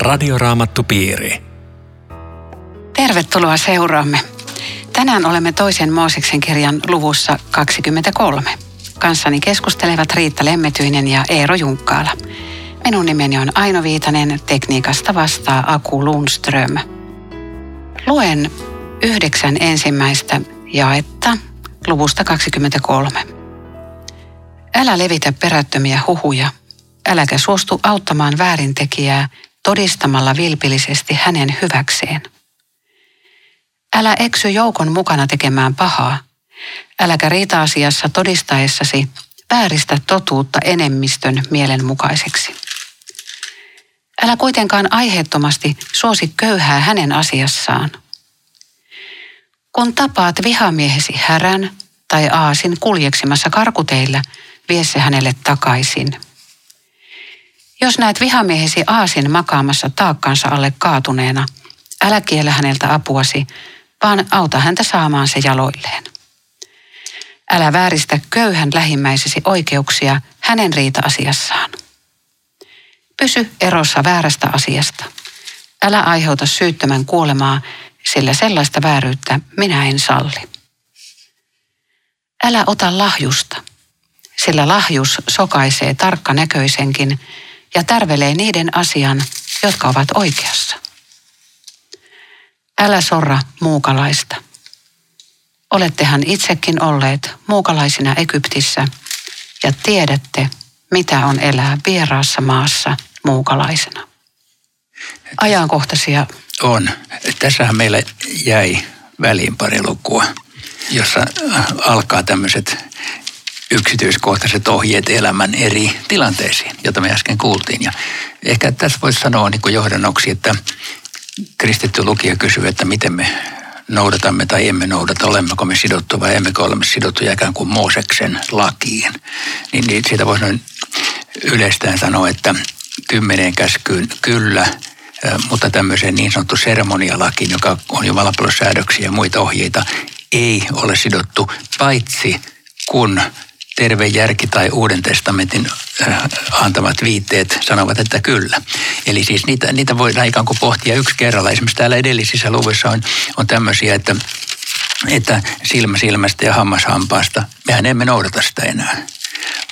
Radioraamattupiiri. Tervetuloa seuraamme. Tänään olemme toisen Mooseksen kirjan luvussa 23. Kanssani keskustelevat Riitta Lemmetyinen ja Eero Junkkaala. Minun nimeni on Aino Viitanen, tekniikasta vastaa Aku Lundström. Luen yhdeksän ensimmäistä jaetta luvusta 23. Älä levitä perättömiä huhuja, äläkä suostu auttamaan väärintekijää todistamalla vilpillisesti hänen hyväkseen. Älä eksy joukon mukana tekemään pahaa, äläkä riita-asiassa todistaessasi vääristä totuutta enemmistön mielenmukaiseksi. Älä kuitenkaan aiheettomasti suosi köyhää hänen asiassaan. Kun tapaat vihamiehesi härän tai aasin kuljeksimassa karkuteillä, vie se hänelle takaisin. Jos näet vihamiehesi aasin makaamassa taakkansa alle kaatuneena, älä kiellä häneltä apuasi, vaan auta häntä saamaan se jaloilleen. Älä vääristä köyhän lähimmäisesi oikeuksia hänen riita-asiassaan. Pysy erossa väärästä asiasta. Älä aiheuta syyttömän kuolemaa, sillä sellaista vääryyttä minä en salli. Älä ota lahjusta, sillä lahjus sokaisee tarkkanäköisenkin ja tärvelee niiden asian, jotka ovat oikeassa. Älä sorra muukalaista. Olettehan itsekin olleet muukalaisina Egyptissä ja tiedätte, mitä on elää vieraassa maassa muukalaisena. Ajankohtaisia. On. Tässähän meillä jäi väliin pari lukua, jossa alkaa tämmöiset yksityiskohtaiset ohjeet elämän eri tilanteisiin, joita me äsken kuultiin. Ja ehkä tässä voisi sanoa niin kuin johdannoksi, että kristitty lukija kysyy, että miten me noudatamme tai emme noudata, olemmeko me sidottu vai emmekö olemme sidottu ikään kuin Mooseksen lakiin. Niin, niin siitä voisi noin yleistään sanoa, että kymmeneen käskyyn kyllä, mutta tämmöiseen niin sanottu seremonialakiin, joka on jumalapalvelussäädöksiä ja muita ohjeita, ei ole sidottu, paitsi kun terve järki tai Uuden testamentin äh, antamat viitteet sanovat, että kyllä. Eli siis niitä, niitä voidaan ikään kuin pohtia yksi kerralla. Esimerkiksi täällä edellisissä luvuissa on, on tämmöisiä, että, että silmä silmästä ja hammas hampaasta. Mehän emme noudata sitä enää.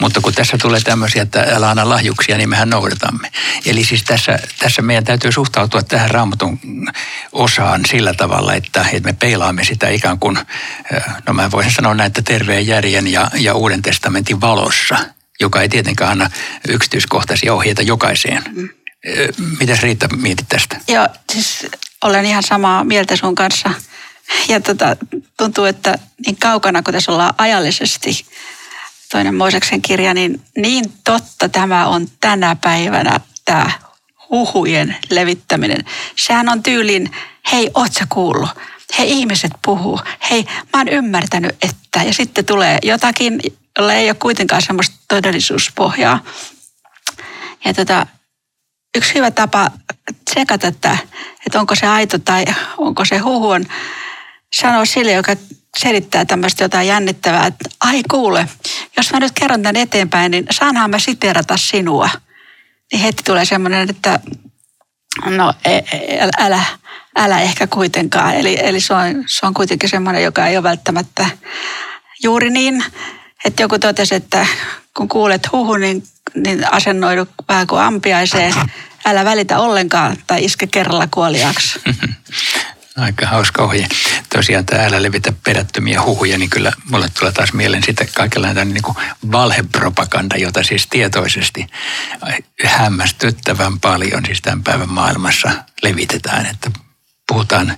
Mutta kun tässä tulee tämmöisiä, että älä anna lahjuksia, niin mehän noudatamme. Eli siis tässä, tässä meidän täytyy suhtautua tähän raamatun osaan sillä tavalla, että, että me peilaamme sitä ikään kuin, no mä voisin sanoa näin, että terveen järjen ja, ja uuden testamentin valossa, joka ei tietenkään anna yksityiskohtaisia ohjeita jokaiseen. Mm. Mitäs Riitta mietit tästä? Joo, siis olen ihan samaa mieltä sun kanssa. Ja tota, tuntuu, että niin kaukana kun tässä ollaan ajallisesti toinen Mooseksen kirja, niin niin totta tämä on tänä päivänä tämä huhujen levittäminen. Sehän on tyylin, hei, oot sä kuullut? Hei, ihmiset puhuu. Hei, mä oon ymmärtänyt, että. Ja sitten tulee jotakin, jolla ei ole kuitenkaan semmoista todellisuuspohjaa. Ja tota, yksi hyvä tapa tsekata, että, että onko se aito tai onko se huhu, on sanoa sille, joka selittää tämmöistä jotain jännittävää, että ai kuule, jos mä nyt kerron tämän eteenpäin, niin saanhan mä siterata sinua. Niin heti tulee semmoinen, että no e, e, älä, älä ehkä kuitenkaan. Eli, eli se, on, se on kuitenkin semmoinen, joka ei ole välttämättä juuri niin, että joku totesi, että kun kuulet huhu, niin, niin asennoidu vähän kuin ampiaiseen. Älä välitä ollenkaan tai iske kerralla kuoliaksi. Aika hauska ohje. Tosiaan täällä levitä perättömiä huhuja, niin kyllä mulle tulee taas mieleen sitten kaikenlainen niin valhepropaganda, jota siis tietoisesti hämmästyttävän paljon siis tämän päivän maailmassa levitetään. Että puhutaan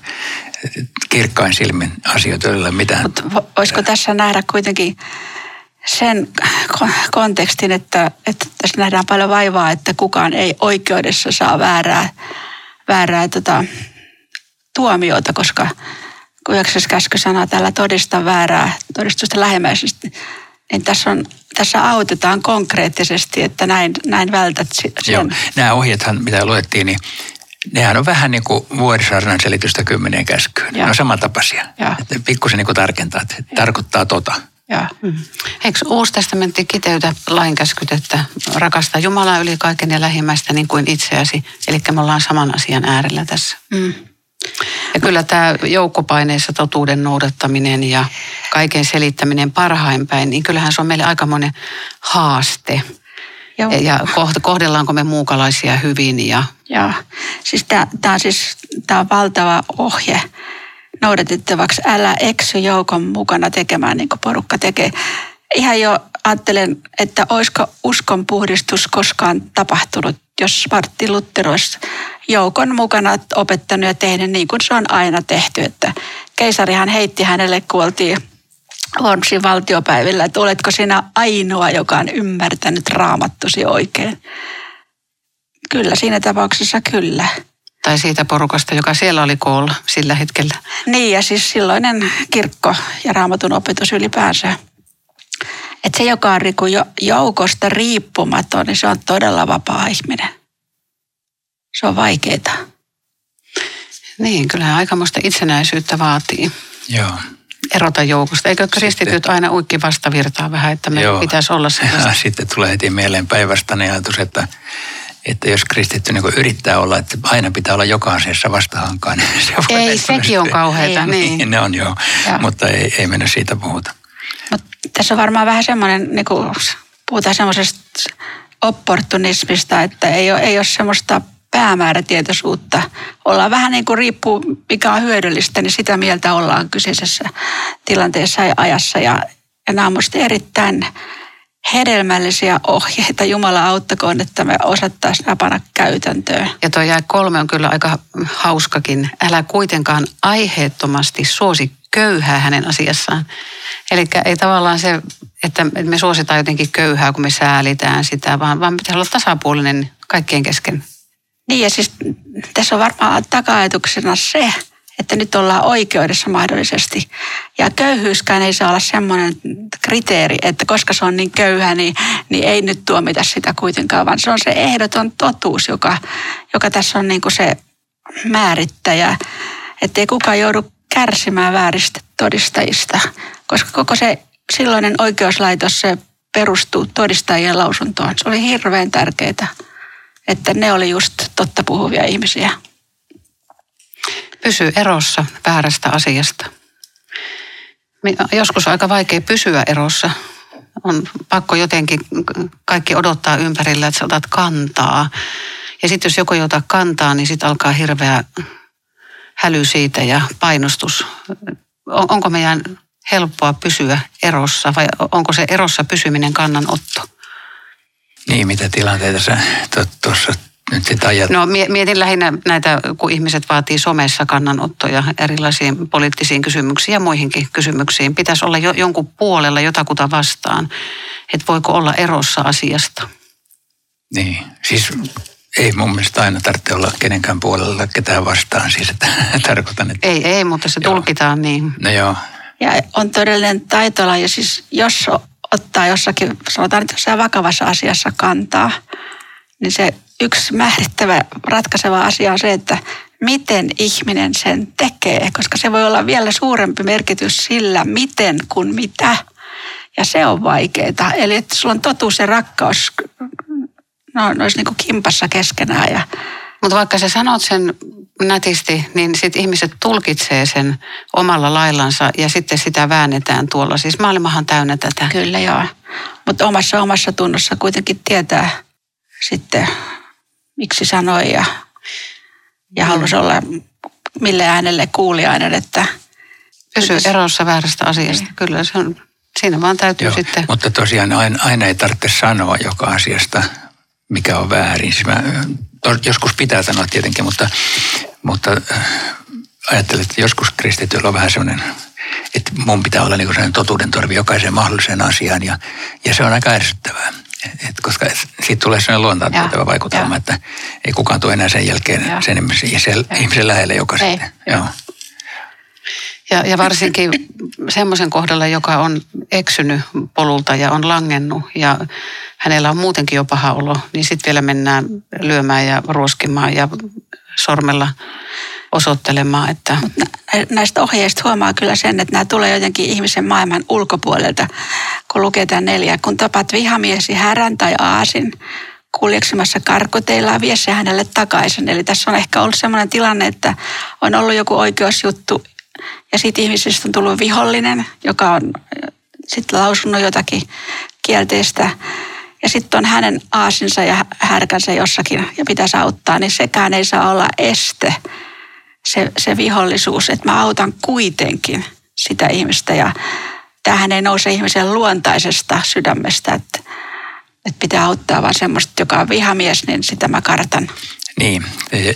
kirkkain silmin asioita, joilla mitään... Mutta voisiko tässä nähdä kuitenkin sen kontekstin, että, että tässä nähdään paljon vaivaa, että kukaan ei oikeudessa saa väärää, väärää tota, tuomiota, koska kun yhdeksäs käsky sanoo tällä todista väärää todistusta lähemmäisesti, niin tässä, on, tässä autetaan konkreettisesti, että näin, näin vältät sen. Joo, nämä ohjeethan, mitä luettiin, niin nehän on vähän niin kuin vuodisarnan selitystä kymmeneen käskyyn. Ne on samantapaisia. Että pikkusen niin kuin tarkentaa, että tarkoittaa tota. Joo. Mm. Eikö Uusi testamentti kiteytä lainkäskyt, että rakasta Jumalaa yli kaiken ja lähimmäistä niin kuin itseäsi. Eli me ollaan saman asian äärellä tässä. Mm. Ja kyllä tämä joukkopaineessa totuuden noudattaminen ja kaiken selittäminen parhain päin, niin kyllähän se on meille aikamoinen haaste. Joo. Ja kohdellaanko me muukalaisia hyvin ja Joo. Siis tämä on siis tää on valtava ohje noudatettavaksi. Älä eksy joukon mukana tekemään niin kuin porukka tekee. Ihan jo ajattelen, että olisiko uskon puhdistus koskaan tapahtunut, jos Martti Luther olisi joukon mukana opettanut ja tehnyt niin kuin se on aina tehty. Että keisarihan heitti hänelle, kun oltiin Wormsin valtiopäivillä, että oletko sinä ainoa, joka on ymmärtänyt raamattusi oikein. Kyllä, siinä tapauksessa kyllä. tai siitä porukasta, joka siellä oli koolla sillä hetkellä. Niin, ja siis silloinen kirkko ja raamatun opetus ylipäänsä. Että se, joka on riku jo, joukosta riippumaton, niin se on todella vapaa ihminen. Se on vaikeaa. Niin, kyllähän aikamoista itsenäisyyttä vaatii Joo. erota joukosta. Eikö kristityt aina uikki vastavirtaa vähän, että me Joo. pitäisi olla Ja sellaista? sitten tulee heti mieleen päinvastainen ajatus, että, että jos kristitty niin yrittää olla, että aina pitää olla joka asiassa vastahankaan, niin se voi Ei, sekin on sitten- kauheata. Ei. Niin. Niin, ne on joo, Joo. mutta ei, ei mennä siitä puhuta. Mutta tässä on varmaan vähän semmoinen, niin kuin puhutaan semmoisesta opportunismista, että ei ole, ei ole semmoista päämäärätietoisuutta. Ollaan vähän niin kuin riippuu, mikä on hyödyllistä, niin sitä mieltä ollaan kyseisessä tilanteessa ja ajassa. Ja, ja nämä on minusta erittäin hedelmällisiä ohjeita. Jumala auttakoon, että me osattaisiin nämä panna käytäntöön. Ja tuo jäi kolme on kyllä aika hauskakin. Älä kuitenkaan aiheettomasti suosi köyhää hänen asiassaan. Eli ei tavallaan se, että me suositaan jotenkin köyhää, kun me säälitään sitä, vaan, vaan pitäisi olla tasapuolinen kaikkien kesken. Niin ja siis tässä on varmaan taka-ajatuksena se, että nyt ollaan oikeudessa mahdollisesti. Ja köyhyyskään ei saa olla semmoinen kriteeri, että koska se on niin köyhä, niin, niin ei nyt tuomita sitä kuitenkaan, vaan se on se ehdoton totuus, joka, joka tässä on niin kuin se määrittäjä, ettei kukaan joudu kärsimään vääristä todistajista, koska koko se silloinen oikeuslaitos se perustuu todistajien lausuntoon. Se oli hirveän tärkeää, että ne oli just totta puhuvia ihmisiä. Pysy erossa väärästä asiasta. Joskus aika vaikea pysyä erossa. On pakko jotenkin kaikki odottaa ympärillä, että sä otat kantaa. Ja sitten jos joku ei ota kantaa, niin sitten alkaa hirveä häly siitä ja painostus. On- Onko meidän helppoa pysyä erossa vai onko se erossa pysyminen kannanotto? Niin, mitä tilanteita sä tuossa nyt sitten ajat. No mie- mietin lähinnä näitä, kun ihmiset vaatii somessa kannanottoja erilaisiin poliittisiin kysymyksiin ja muihinkin kysymyksiin. Pitäisi olla jo, jonkun puolella jotakuta vastaan, että voiko olla erossa asiasta. Niin, siis ei mun mielestä aina tarvitse olla kenenkään puolella ketään vastaan. Siis että tarkoitan, että Ei, ei, mutta se Joo. tulkitaan niin. no joo, Ja on todellinen taitolaji, siis jos ottaa jossakin, sanotaan nyt jossain vakavassa asiassa kantaa, niin se yksi määrittävä, ratkaiseva asia on se, että miten ihminen sen tekee, koska se voi olla vielä suurempi merkitys sillä, miten kuin mitä. Ja se on vaikeaa. Eli että sulla on totuus ja rakkaus, no, ne olisi niin kuin kimpassa keskenään ja Mutta vaikka sä sanot sen nätisti, niin sitten ihmiset tulkitsee sen omalla laillansa ja sitten sitä väännetään tuolla. Siis maailmahan täynnä tätä. Kyllä joo. Mutta omassa omassa tunnossa kuitenkin tietää sitten, miksi sanoi ja, ja halusi olla mille äänelle kuulijainen, että Pysy erossa väärästä asiasta. Kyllä se on, siinä vaan täytyy joo. sitten... Mutta tosiaan aina, aina ei tarvitse sanoa joka asiasta, mikä on väärin. Siis mä, joskus pitää sanoa tietenkin, mutta, mutta ajattelen, että joskus kristityillä on vähän sellainen, että mun pitää olla niin sellainen totuuden torvi jokaiseen mahdolliseen asiaan ja, ja se on aika ärsyttävää. Et koska siitä tulee sellainen luontaantava vaikutelma, että ei kukaan tule enää sen jälkeen Joo. sen ihmisen, ihmisen lähelle, joka Ei, sitten. joo. Ja, ja varsinkin semmoisen kohdalla, joka on eksynyt polulta ja on langennut ja hänellä on muutenkin jo paha olo, niin sitten vielä mennään lyömään ja ruoskimaan ja sormella osoittelemaan. Että... näistä ohjeista huomaa kyllä sen, että nämä tulee jotenkin ihmisen maailman ulkopuolelta, kun lukee tämän neljä. Kun tapat vihamiesi härän tai aasin, kuljeksimassa karkoteillaan, vie se hänelle takaisin. Eli tässä on ehkä ollut sellainen tilanne, että on ollut joku oikeusjuttu ja sitten ihmisistä on tullut vihollinen, joka on sitten lausunut jotakin kielteistä. Ja sitten on hänen aasinsa ja härkänsä jossakin ja pitäisi auttaa, niin sekään ei saa olla este, se, se vihollisuus, että mä autan kuitenkin sitä ihmistä. Ja tähän ei nouse ihmisen luontaisesta sydämestä, että, että pitää auttaa vaan semmoista, joka on vihamies, niin sitä mä kartan. Niin,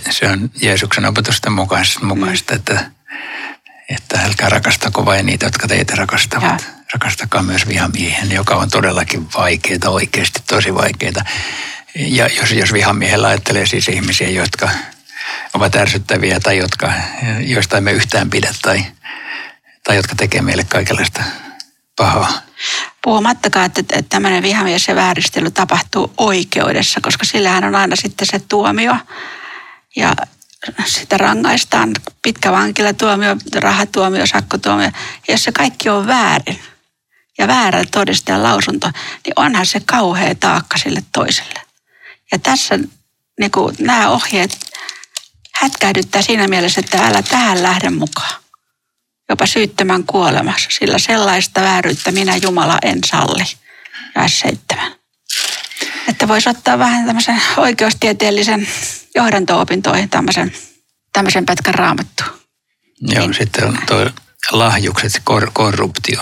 se on Jeesuksen opetusten mukaista, mm. että älkää rakastako vain niitä, jotka teitä rakastavat. Ja. Rakastakaa myös vihamiehen, joka on todellakin vaikeaa, oikeasti tosi vaikeaa. Ja jos, jos vihamiehellä ajattelee siis ihmisiä, jotka ovat ärsyttäviä tai jotka, joista emme yhtään pidä tai, tai jotka tekee meille kaikenlaista pahaa. Puhumattakaan, että, että tämmöinen vihamies ja vääristely tapahtuu oikeudessa, koska sillähän on aina sitten se tuomio. Ja sitä rangaistaan pitkä vankilatuomio, rahatuomio, sakkotuomio. Ja jos se kaikki on väärin ja väärä todistajan lausunto, niin onhan se kauhea taakka sille toiselle. Ja tässä niin kuin, nämä ohjeet hätkähdyttää siinä mielessä, että älä tähän lähde mukaan. Jopa syyttömän kuolemassa, sillä sellaista vääryyttä minä Jumala en salli. Ja 7. Että voisi ottaa vähän tämmöisen oikeustieteellisen johdanto-opintoihin tämmöisen, tämmöisen pätkän raamattu. Joo, niin. sitten on tuo lahjukset, kor, korruptio,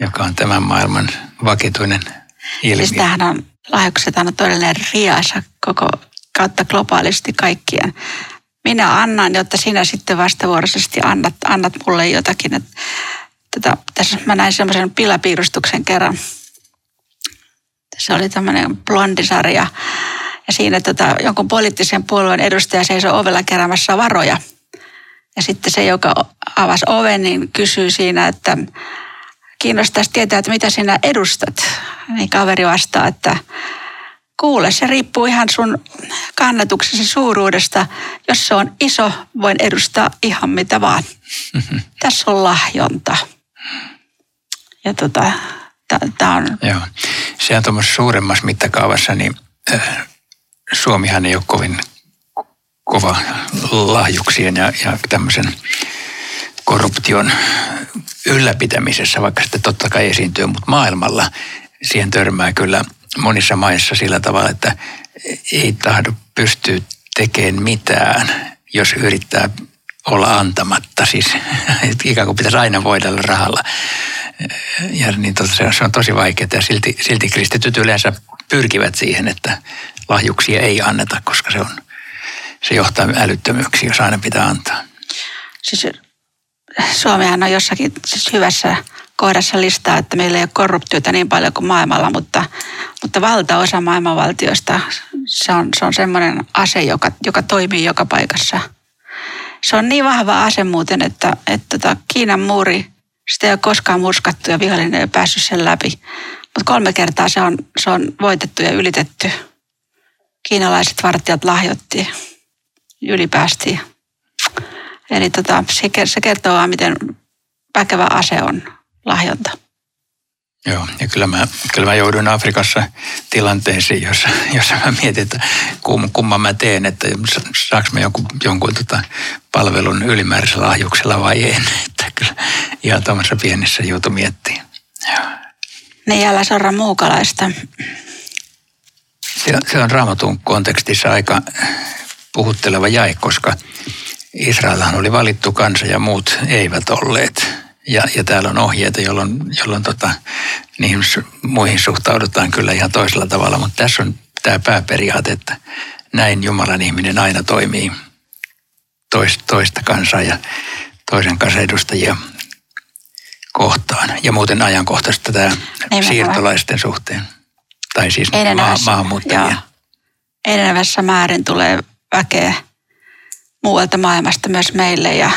joka on tämän maailman vakituinen ilmiö. Siis tämähän on, lahjukset on todellinen riasa koko kautta globaalisti kaikkien. Minä annan, jotta sinä sitten vastavuoroisesti annat, annat mulle jotakin. Että, tota, tässä mä näin semmoisen pilapiirustuksen kerran. Se oli tämmöinen blondisarja ja siinä tota, jonkun poliittisen puolueen edustaja seisoi ovella keräämässä varoja. Ja sitten se, joka avasi oven, niin kysyy siinä, että kiinnostaisi tietää, että mitä sinä edustat. Niin kaveri vastaa, että kuule, se riippuu ihan sun kannatuksesi suuruudesta. Jos se on iso, voin edustaa ihan mitä vaan. Mm-hmm. Tässä on lahjonta. Ja tota, tämä on... Joo. Se on tuommoisessa suuremmassa mittakaavassa, niin äh, Suomihan ei ole kovin kova lahjuksien ja, ja tämmöisen korruption ylläpitämisessä, vaikka sitten totta kai esiintyy, mutta maailmalla siihen törmää kyllä monissa maissa sillä tavalla, että ei tahdo pystyä tekemään mitään, jos yrittää olla antamatta. Siis ikään kuin pitäisi aina voidella rahalla. Ja niin totta, se on tosi vaikeaa ja silti, silti kristityt yleensä pyrkivät siihen, että lahjuksia ei anneta, koska se, on, se johtaa älyttömyyksiin, jos aina pitää antaa. Siis Suomihan on jossakin siis hyvässä kohdassa listaa, että meillä ei ole korruptiota niin paljon kuin maailmalla, mutta, mutta valtaosa maailmanvaltioista se on, se on semmoinen ase, joka, joka toimii joka paikassa. Se on niin vahva ase muuten, että, että tota Kiinan muuri, sitä ei ole koskaan murskattu ja vihollinen ei ole päässyt sen läpi. Mutta kolme kertaa se on, se on voitettu ja ylitetty kiinalaiset vartijat lahjoitti, ylipäästiin. Eli tota, se, se kertoo vaan, miten väkevä ase on lahjonta. Joo, ja kyllä mä, kyllä mä joudun Afrikassa tilanteisiin, jossa, jossa mä mietin, että kum, kumman mä teen, että saaks mä jonkun, jonkun tota palvelun ylimääräisellä lahjuksella vai en. Että kyllä ihan tuommoisessa pienessä joutu miettimään. Joo. Niin, älä sorra muukalaista. Se, se on raamatun kontekstissa aika puhutteleva jae, koska Israelhan oli valittu kansa ja muut eivät olleet. Ja, ja täällä on ohjeita, jolloin, jolloin tota, niihin muihin suhtaudutaan kyllä ihan toisella tavalla. Mutta tässä on tämä pääperiaate, että näin Jumalan ihminen aina toimii toista, toista kansaa ja toisen kansan edustajia kohtaan. Ja muuten ajankohtaista tämä siirtolaisten suhteen. Tai siis maa, maahanmuuttajia. Enenevässä määrin tulee väkeä muualta maailmasta myös meille ja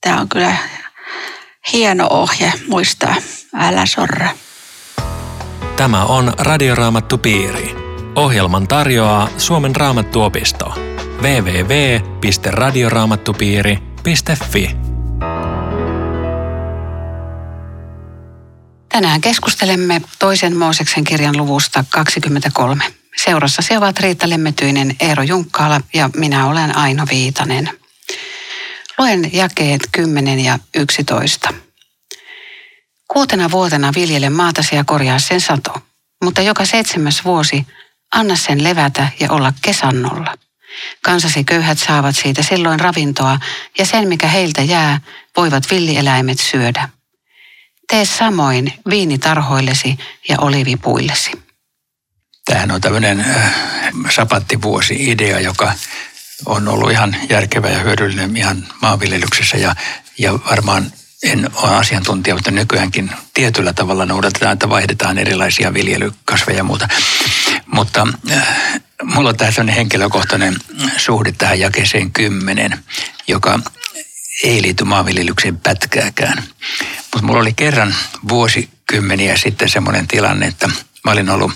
tämä on kyllä hieno ohje muistaa, älä sorra. Tämä on Radioraamattu Piiri. Ohjelman tarjoaa Suomen raamattuopisto. www.radioraamattupiiri.fi. Tänään keskustelemme toisen Mooseksen kirjan luvusta 23. Seurassasi ovat Riitta Lemmetyinen, Eero Junkkaala ja minä olen Aino Viitanen. Luen jakeet 10 ja 11. Kuutena vuotena viljele maatasi ja korjaa sen sato, mutta joka seitsemäs vuosi anna sen levätä ja olla kesannolla. Kansasi köyhät saavat siitä silloin ravintoa ja sen mikä heiltä jää voivat villieläimet syödä. Tee samoin viinitarhoillesi ja olivipuillesi. Tämähän on tämmöinen äh, sapattivuosi-idea, joka on ollut ihan järkevä ja hyödyllinen ihan maanviljelyksessä ja, ja varmaan en ole asiantuntija, mutta nykyäänkin tietyllä tavalla noudatetaan, että vaihdetaan erilaisia viljelykasveja ja muuta. Mutta äh, mulla on tässä henkilökohtainen suhde tähän jakeeseen kymmenen, joka ei liity maanviljelykseen pätkääkään. Mutta mulla oli kerran vuosikymmeniä sitten semmoinen tilanne, että mä olin ollut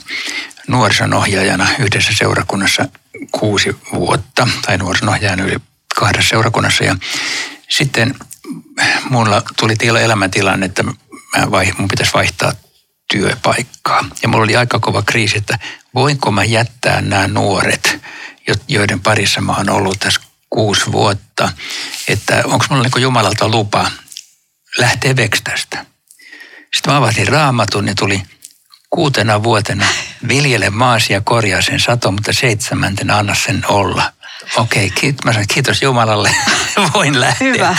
nuorisonohjaajana yhdessä seurakunnassa kuusi vuotta, tai nuorisonohjaajana yli kahdessa seurakunnassa. Ja sitten mulla tuli tila elämäntilanne, että mä vai, mun pitäisi vaihtaa työpaikkaa. Ja mulla oli aika kova kriisi, että voinko mä jättää nämä nuoret, joiden parissa mä oon ollut tässä kuusi vuotta, että onko mulla niin Jumalalta lupa lähteä veksi tästä. Sitten mä avasin raamatun ja tuli kuutena vuotena viljele maasi ja korjaa sen sato, mutta seitsemäntenä anna sen olla. Okei, okay, kiitos, mä sanoin, kiitos Jumalalle, voin lähteä. Hyvä.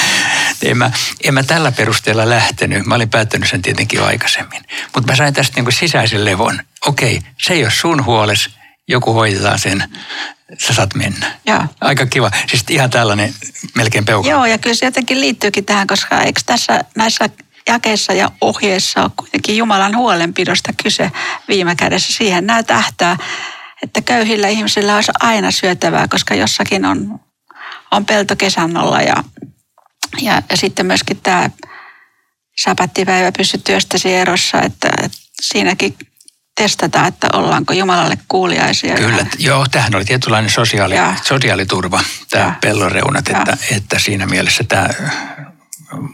En mä, en mä tällä perusteella lähtenyt, mä olin päättänyt sen tietenkin jo aikaisemmin. Mutta mä sain tästä niin kuin sisäisen levon. Okei, okay, se ei ole sun huoles, joku hoidetaan sen, sä saat mennä. Joo. Aika kiva. Siis ihan tällainen melkein peukalo. Joo, ja kyllä se jotenkin liittyykin tähän, koska eikö tässä näissä jakeissa ja ohjeissa on kuitenkin Jumalan huolenpidosta kyse viime kädessä. Siihen nämä tähtää, että köyhillä ihmisillä olisi aina syötävää, koska jossakin on, on pelto kesannolla ja, ja, ja sitten myöskin tämä sapattipäivä pysy työstäsi erossa, että, että siinäkin testata, että ollaanko Jumalalle kuuliaisia. Kyllä, joo, tähän oli tietynlainen sosiaali, sosiaaliturva, tämä pellonreunat, että, että siinä mielessä tämä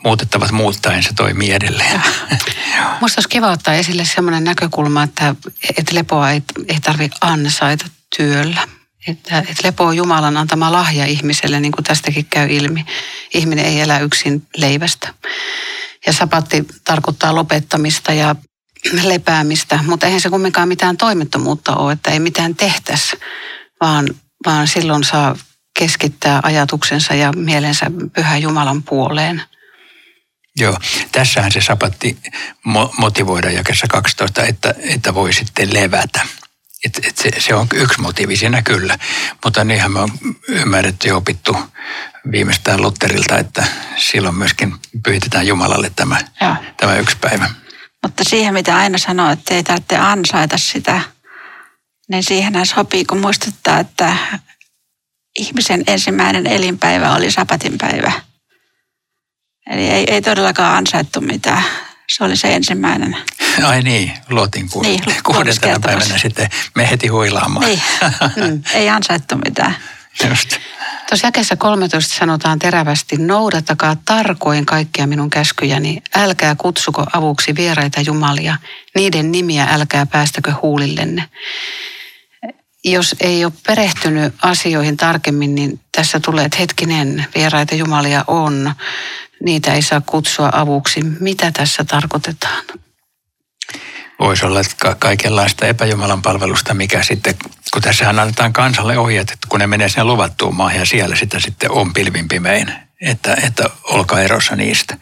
muutettavat muuttaen se toimii edelleen. Minusta olisi kiva ottaa esille sellainen näkökulma, että, että lepoa ei, ei tarvitse ansaita työllä. Että, että lepo on Jumalan antama lahja ihmiselle, niin kuin tästäkin käy ilmi. Ihminen ei elä yksin leivästä. Ja sapatti tarkoittaa lopettamista ja lepäämistä, mutta eihän se kumminkaan mitään toimettomuutta ole, että ei mitään tehtäisi, vaan, vaan silloin saa keskittää ajatuksensa ja mielensä pyhä Jumalan puoleen. Joo, tässähän se sapatti motivoida jakessa 12, että, että voi sitten levätä. Et, et se, se on yksi motiivi siinä kyllä, mutta niinhän me on ymmärretty ja opittu viimeistään Lutterilta, että silloin myöskin pyhitetään Jumalalle tämä, tämä yksi päivä. Mutta siihen, mitä aina sanoo, että ei tarvitse ansaita sitä, niin siihen sopii, kun muistuttaa, että ihmisen ensimmäinen elinpäivä oli sapatin päivä. Eli ei, ei todellakaan ansaittu mitään. Se oli se ensimmäinen. Ai niin, luotin niin, kuudentena päivänä sitten me heti huilaamaan. Niin, mm, ei ansaittu mitään. Just. Tuossa jakeessa 13 sanotaan terävästi, noudattakaa tarkoin kaikkia minun käskyjäni, älkää kutsuko avuksi vieraita jumalia, niiden nimiä älkää päästäkö huulillenne. Jos ei ole perehtynyt asioihin tarkemmin, niin tässä tulee, että hetkinen, vieraita jumalia on, niitä ei saa kutsua avuksi. Mitä tässä tarkoitetaan? Voisi olla että kaikenlaista epäjumalan palvelusta, mikä sitten, kun tässä annetaan kansalle ohjeet, että kun ne menee sinne luvattuun maahan ja siellä sitä sitten on pilvin pimein, että, että olkaa erossa niistä.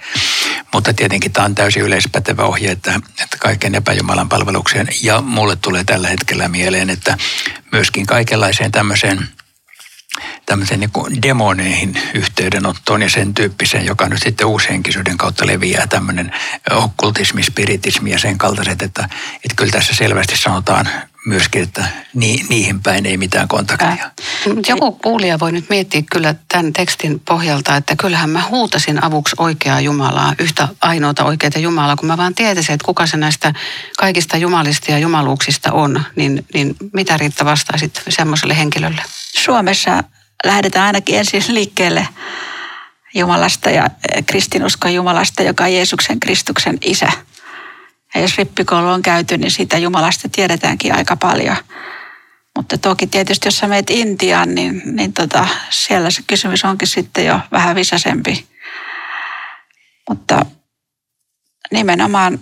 Mutta tietenkin tämä on täysin yleispätevä ohje, että, että kaiken epäjumalan palvelukseen. Ja mulle tulee tällä hetkellä mieleen, että myöskin kaikenlaiseen tämmöiseen tämmöisen niin demoneihin yhteydenottoon ja sen tyyppiseen, joka nyt sitten uushenkisyyden kautta leviää tämmöinen okkultismi, spiritismi ja sen kaltaiset, että, että kyllä tässä selvästi sanotaan myöskin, että ni, niihin päin ei mitään kontaktia. Joku kuulija voi nyt miettiä kyllä tämän tekstin pohjalta, että kyllähän mä huutasin avuksi oikeaa Jumalaa, yhtä ainoata oikeaa Jumalaa, kun mä vaan tietäisin, että kuka se näistä kaikista jumalista ja jumaluuksista on, niin, niin mitä Riitta vastaisit semmoiselle henkilölle? Suomessa lähdetään ainakin ensin liikkeelle Jumalasta ja kristinuskon Jumalasta, joka on Jeesuksen Kristuksen isä. Ja jos rippikoulu on käyty, niin siitä Jumalasta tiedetäänkin aika paljon. Mutta toki tietysti, jos sä meet Intiaan, niin, niin tota, siellä se kysymys onkin sitten jo vähän visasempi. Mutta nimenomaan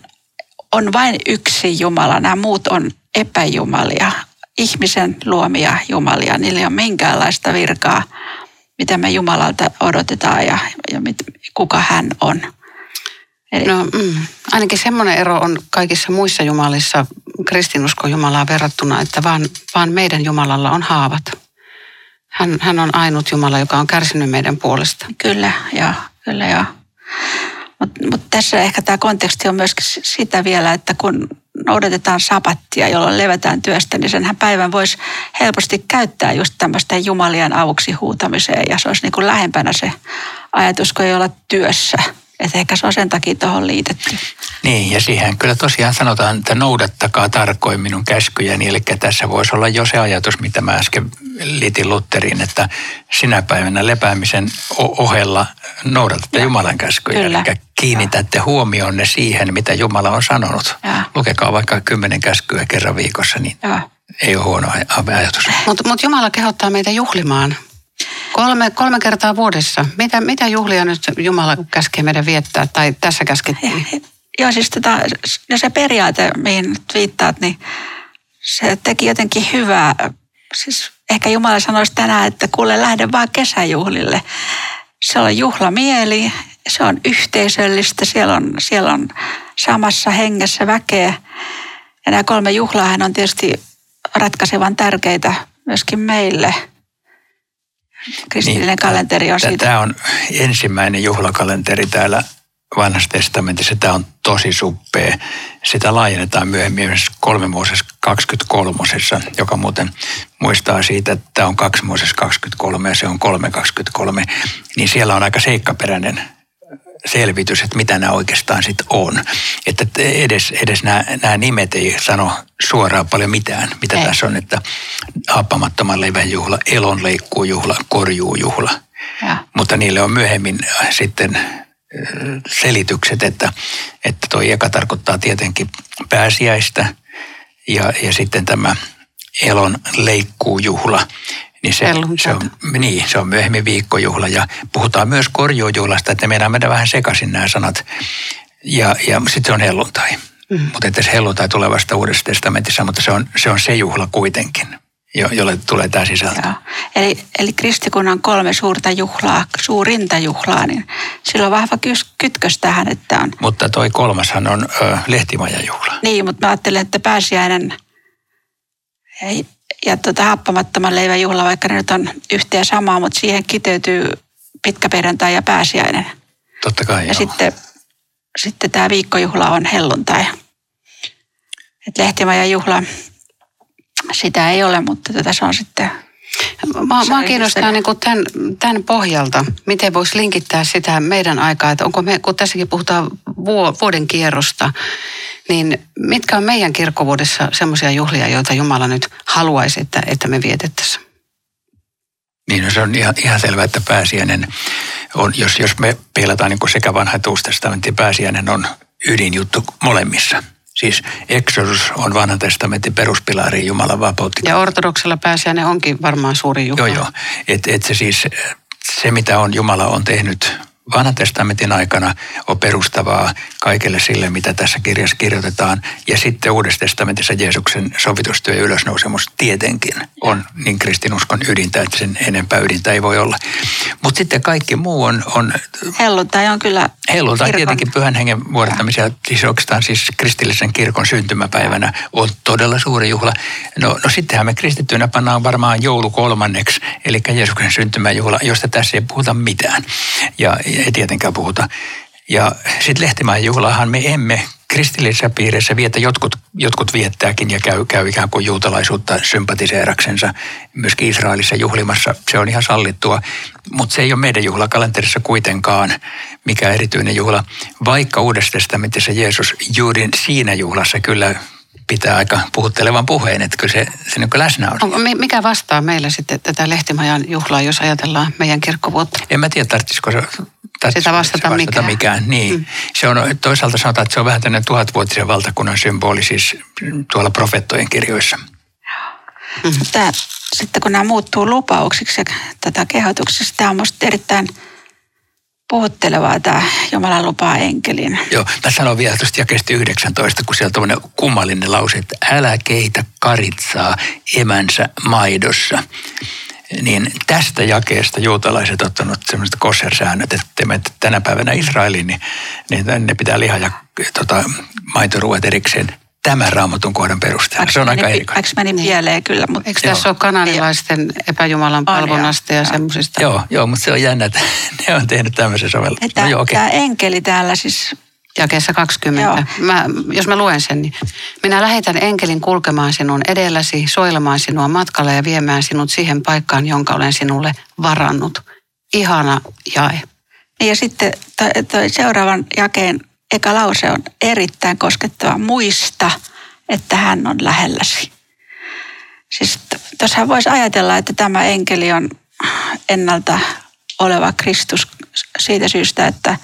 on vain yksi Jumala. Nämä muut on epäjumalia, ihmisen luomia jumalia. Niillä ei ole minkäänlaista virkaa, mitä me Jumalalta odotetaan ja, ja mit, kuka hän on. Eli... No, mm, ainakin semmoinen ero on kaikissa muissa jumalissa kristinuskon Jumalaa verrattuna, että vaan, vaan meidän Jumalalla on haavat. Hän, hän on ainut Jumala, joka on kärsinyt meidän puolesta. Kyllä, ja kyllä ja. Mutta mut tässä ehkä tämä konteksti on myöskin sitä vielä, että kun noudatetaan sapattia, jolloin levätään työstä, niin senhän päivän voisi helposti käyttää just tämmöistä Jumalien avuksi huutamiseen ja se olisi niin kuin lähempänä se ajatus, kun ei olla työssä. Että ehkä se on sen takia tuohon liitetty. Niin, ja siihen kyllä tosiaan sanotaan, että noudattakaa tarkoin minun käskyjäni. Eli tässä voisi olla jo se ajatus, mitä mä äsken liitin Lutteriin, että sinä päivänä lepäämisen ohella noudatatte ja. Jumalan käskyjä. Kyllä. Eli kiinnitätte ja. huomionne siihen, mitä Jumala on sanonut. Ja. Lukekaa vaikka kymmenen käskyä kerran viikossa, niin ja. ei ole huono ajatus. Mutta mut Jumala kehottaa meitä juhlimaan Kolme, kolme kertaa vuodessa. Mitä, mitä juhlia nyt Jumala käskee meidän viettää tai tässä käskettiin? Joo, siis tota, no se periaate, mihin viittaat, niin se teki jotenkin hyvää. Siis ehkä Jumala sanoisi tänään, että kuule lähde vaan kesäjuhlille. Se on juhlamieli, se on yhteisöllistä, siellä on, siellä on samassa hengessä väkeä. Ja nämä kolme juhlaa on tietysti ratkaisevan tärkeitä myöskin meille – kristillinen niin, kalenteri on siitä. Tämä on ensimmäinen juhlakalenteri täällä vanhassa testamentissa. Tämä on tosi suppea. Sitä laajennetaan myöhemmin myös kolme Mooses 23, joka muuten muistaa siitä, että tämä on kaksi Mooses 23 ja se on 323. Niin siellä on aika seikkaperäinen selvitys, että mitä nämä oikeastaan sitten on. Että edes, edes nämä, nämä nimet ei sano suoraan paljon mitään, mitä ei. tässä on, että happamattoman levän juhla, elonleikkuujuhla, korjuujuhla. Ja. Mutta niille on myöhemmin sitten selitykset, että, että toi eka tarkoittaa tietenkin pääsiäistä ja, ja sitten tämä elon leikkuujuhla, niin se, se, on, niin, se on myöhemmin viikkojuhla ja puhutaan myös korjuujuhlasta, että meidän mennä vähän sekaisin nämä sanat. Ja, ja sitten se on helluntai. Mm. Mutta että se helluntai tulee vasta uudessa testamentissa, mutta se on se, on se juhla kuitenkin jo, jolle tulee tämä sisältö. Joo. Eli, eli kristikunnan kolme suurta juhlaa, suurinta juhlaa, niin sillä on vahva kytkös tähän, että on... Mutta toi kolmashan on ö, lehtimajajuhla. Niin, mutta mä ajattelen, että pääsiäinen ei, ja tuota, happamattoman leivän juhla, vaikka ne nyt on yhteen samaa, mutta siihen kiteytyy pitkäperjantai ja pääsiäinen. Totta kai, Ja joo. sitten, sitten tämä viikkojuhla on helluntai. Et lehtimajan juhla, sitä ei ole, mutta tätä se on sitten Mä, mä kiinnostaa niin tämän, tämän pohjalta, miten voisi linkittää sitä meidän aikaa, että onko me, kun tässäkin puhutaan vuoden kierrosta, niin mitkä on meidän kirkkovuodessa semmoisia juhlia, joita Jumala nyt haluaisi, että, että me vietettäisiin? Niin, no se on ihan, ihan selvää, että pääsiäinen on, jos, jos me peilataan niin sekä vanha että uusi testamentti, pääsiäinen on ydinjuttu molemmissa. Siis Exodus on vanhan testamentin peruspilari Jumalan vapautti. Ja ortodoksella pääsiäinen onkin varmaan suuri juhla. Joo, joo. Että et se siis, se mitä on Jumala on tehnyt vanhan testamentin aikana on perustavaa kaikelle sille, mitä tässä kirjassa kirjoitetaan. Ja sitten Uudessa testamentissa Jeesuksen sovitustyö ja ylösnousemus tietenkin on niin kristinuskon ydintä, että sen enempää ydintä ei voi olla. Mutta sitten kaikki muu on... on helluntai on kyllä Helluntai kirkon. tietenkin pyhän hengen vuodattamisia, siis oikeastaan siis kristillisen kirkon syntymäpäivänä on todella suuri juhla. No, no sittenhän me kristittyinä pannaan varmaan joulu kolmanneksi, eli Jeesuksen syntymäjuhla, josta tässä ei puhuta mitään. Ja ei tietenkään puhuta. Ja sitten Lehtimäen juhlahan me emme kristillisissä piireissä vietä, jotkut, jotkut viettääkin ja käy, käy ikään kuin juutalaisuutta sympatiseeraksensa myöskin Israelissa juhlimassa. Se on ihan sallittua, mutta se ei ole meidän juhlakalenterissa kuitenkaan mikä erityinen juhla. Vaikka Uudessa testamentissa Jeesus juuri siinä juhlassa kyllä pitää aika puhuttelevan puheen, että kyllä se, se niin läsnä on. on. Mikä vastaa meillä sitten tätä Lehtimajan juhlaa, jos ajatellaan meidän kirkkovuotta? En mä tiedä, tarvitsisiko se sitä vastata, vastata mikään. mikään. Niin. Mm. Se on, toisaalta sanotaan, että se on vähän tämmöinen tuhatvuotisen valtakunnan symboli siis tuolla profettojen kirjoissa. Mm. Tämä, sitten kun nämä muuttuu lupauksiksi ja tätä kehotuksesta, tämä on minusta erittäin puhuttelevaa tämä Jumalan lupaa enkelin. Joo, mä sanon vielä tuosta jakeesta 19, kun siellä on kummallinen lause, että älä keitä karitsaa emänsä maidossa niin tästä jakeesta juutalaiset ottanut sellaiset koshersäännöt, että me tänä päivänä Israeliin, niin, niin ne pitää liha ja tota, maitoruuat erikseen tämän raamatun kohdan perusteella. Se on aika erikoinen. meni pieleen kyllä. Mutta... Eikö tässä ole kananilaisten epäjumalan palvonnasta ja semmoisista? Joo, joo, mutta se on jännä, että ne on tehnyt tämmöisen sovelluksen. No, joo, okay. Tämä enkeli täällä siis jakeessa 20. Mä, jos mä luen sen, niin minä lähetän enkelin kulkemaan sinun edelläsi, soilemaan sinua matkalla ja viemään sinut siihen paikkaan, jonka olen sinulle varannut. Ihana jae. Niin ja sitten toi, toi seuraavan jakeen eka lause on erittäin koskettava. Muista, että hän on lähelläsi. Siis tuossahan voisi ajatella, että tämä enkeli on ennalta oleva Kristus siitä syystä, että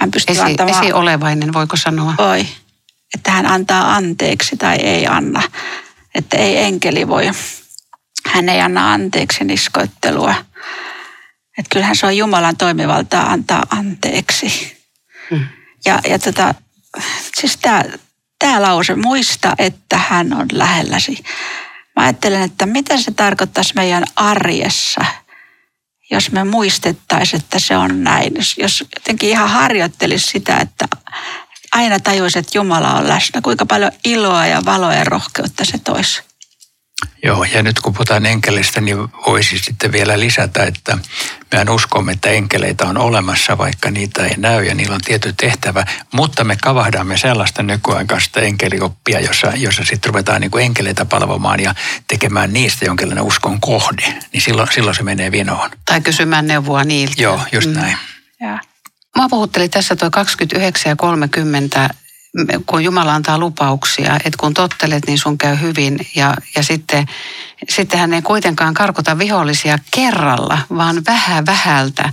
hän pystyy Esi, antamaan... Esiolevainen, voiko sanoa? Voi. Että hän antaa anteeksi tai ei anna. Että ei enkeli voi. Hän ei anna anteeksi niskoittelua. Että kyllähän se on Jumalan toimivaltaa antaa anteeksi. Hmm. Ja, ja tota, siis tämä tämä lause, muista, että hän on lähelläsi. Mä ajattelen, että mitä se tarkoittaisi meidän arjessa – jos me muistettaisiin, että se on näin. Jos jotenkin ihan harjoittelisi sitä, että aina tajuisi, että Jumala on läsnä, kuinka paljon iloa ja valoa ja rohkeutta se toisi. Joo, ja nyt kun puhutaan enkelistä, niin voisi sitten vielä lisätä, että mehän uskomme, että enkeleitä on olemassa, vaikka niitä ei näy ja niillä on tietty tehtävä, mutta me kavahdamme sellaista nykyaikaista enkelioppia, jossa, jossa sitten ruvetaan niin kuin enkeleitä palvomaan ja tekemään niistä jonkinlainen uskon kohde, niin silloin, silloin se menee vinoon. Tai kysymään neuvoa niiltä. Joo, just mm. näin. Ja. Mua puhutteli tässä tuo 29 ja 30 kun Jumala antaa lupauksia, että kun tottelet, niin sun käy hyvin. Ja, ja sitten, sitten hän ei kuitenkaan karkota vihollisia kerralla, vaan vähän vähältä,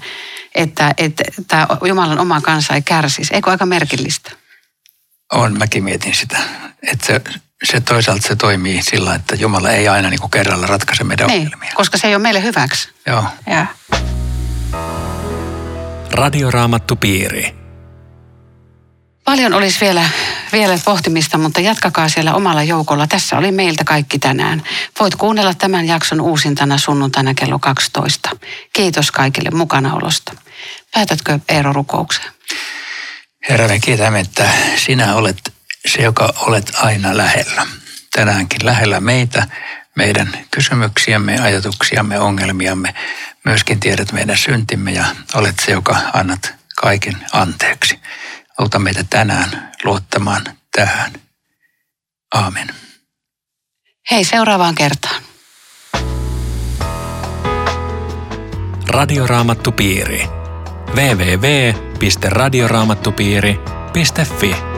että, että tämä Jumalan oma kansa ei kärsisi. Eikö aika merkillistä? On, mäkin mietin sitä. Että se, se toisaalta se toimii sillä, että Jumala ei aina niin kuin kerralla ratkaise meidän niin, ongelmia. koska se ei ole meille hyväksi. Joo. Ja. Radioraamattu piiri. Paljon olisi vielä, vielä pohtimista, mutta jatkakaa siellä omalla joukolla. Tässä oli meiltä kaikki tänään. Voit kuunnella tämän jakson uusintana sunnuntaina kello 12. Kiitos kaikille mukanaolosta. Päätätkö Eero rukoukseen? Herra, me kiitämme, että sinä olet se, joka olet aina lähellä. Tänäänkin lähellä meitä, meidän kysymyksiämme, ajatuksiamme, ongelmiamme. Myöskin tiedät meidän syntimme ja olet se, joka annat kaiken anteeksi. Auta meitä tänään luottamaan tähän. Aamen. Hei, seuraavaan kertaan. Radioraamattupiiri. www.radioraamattupiiri.fi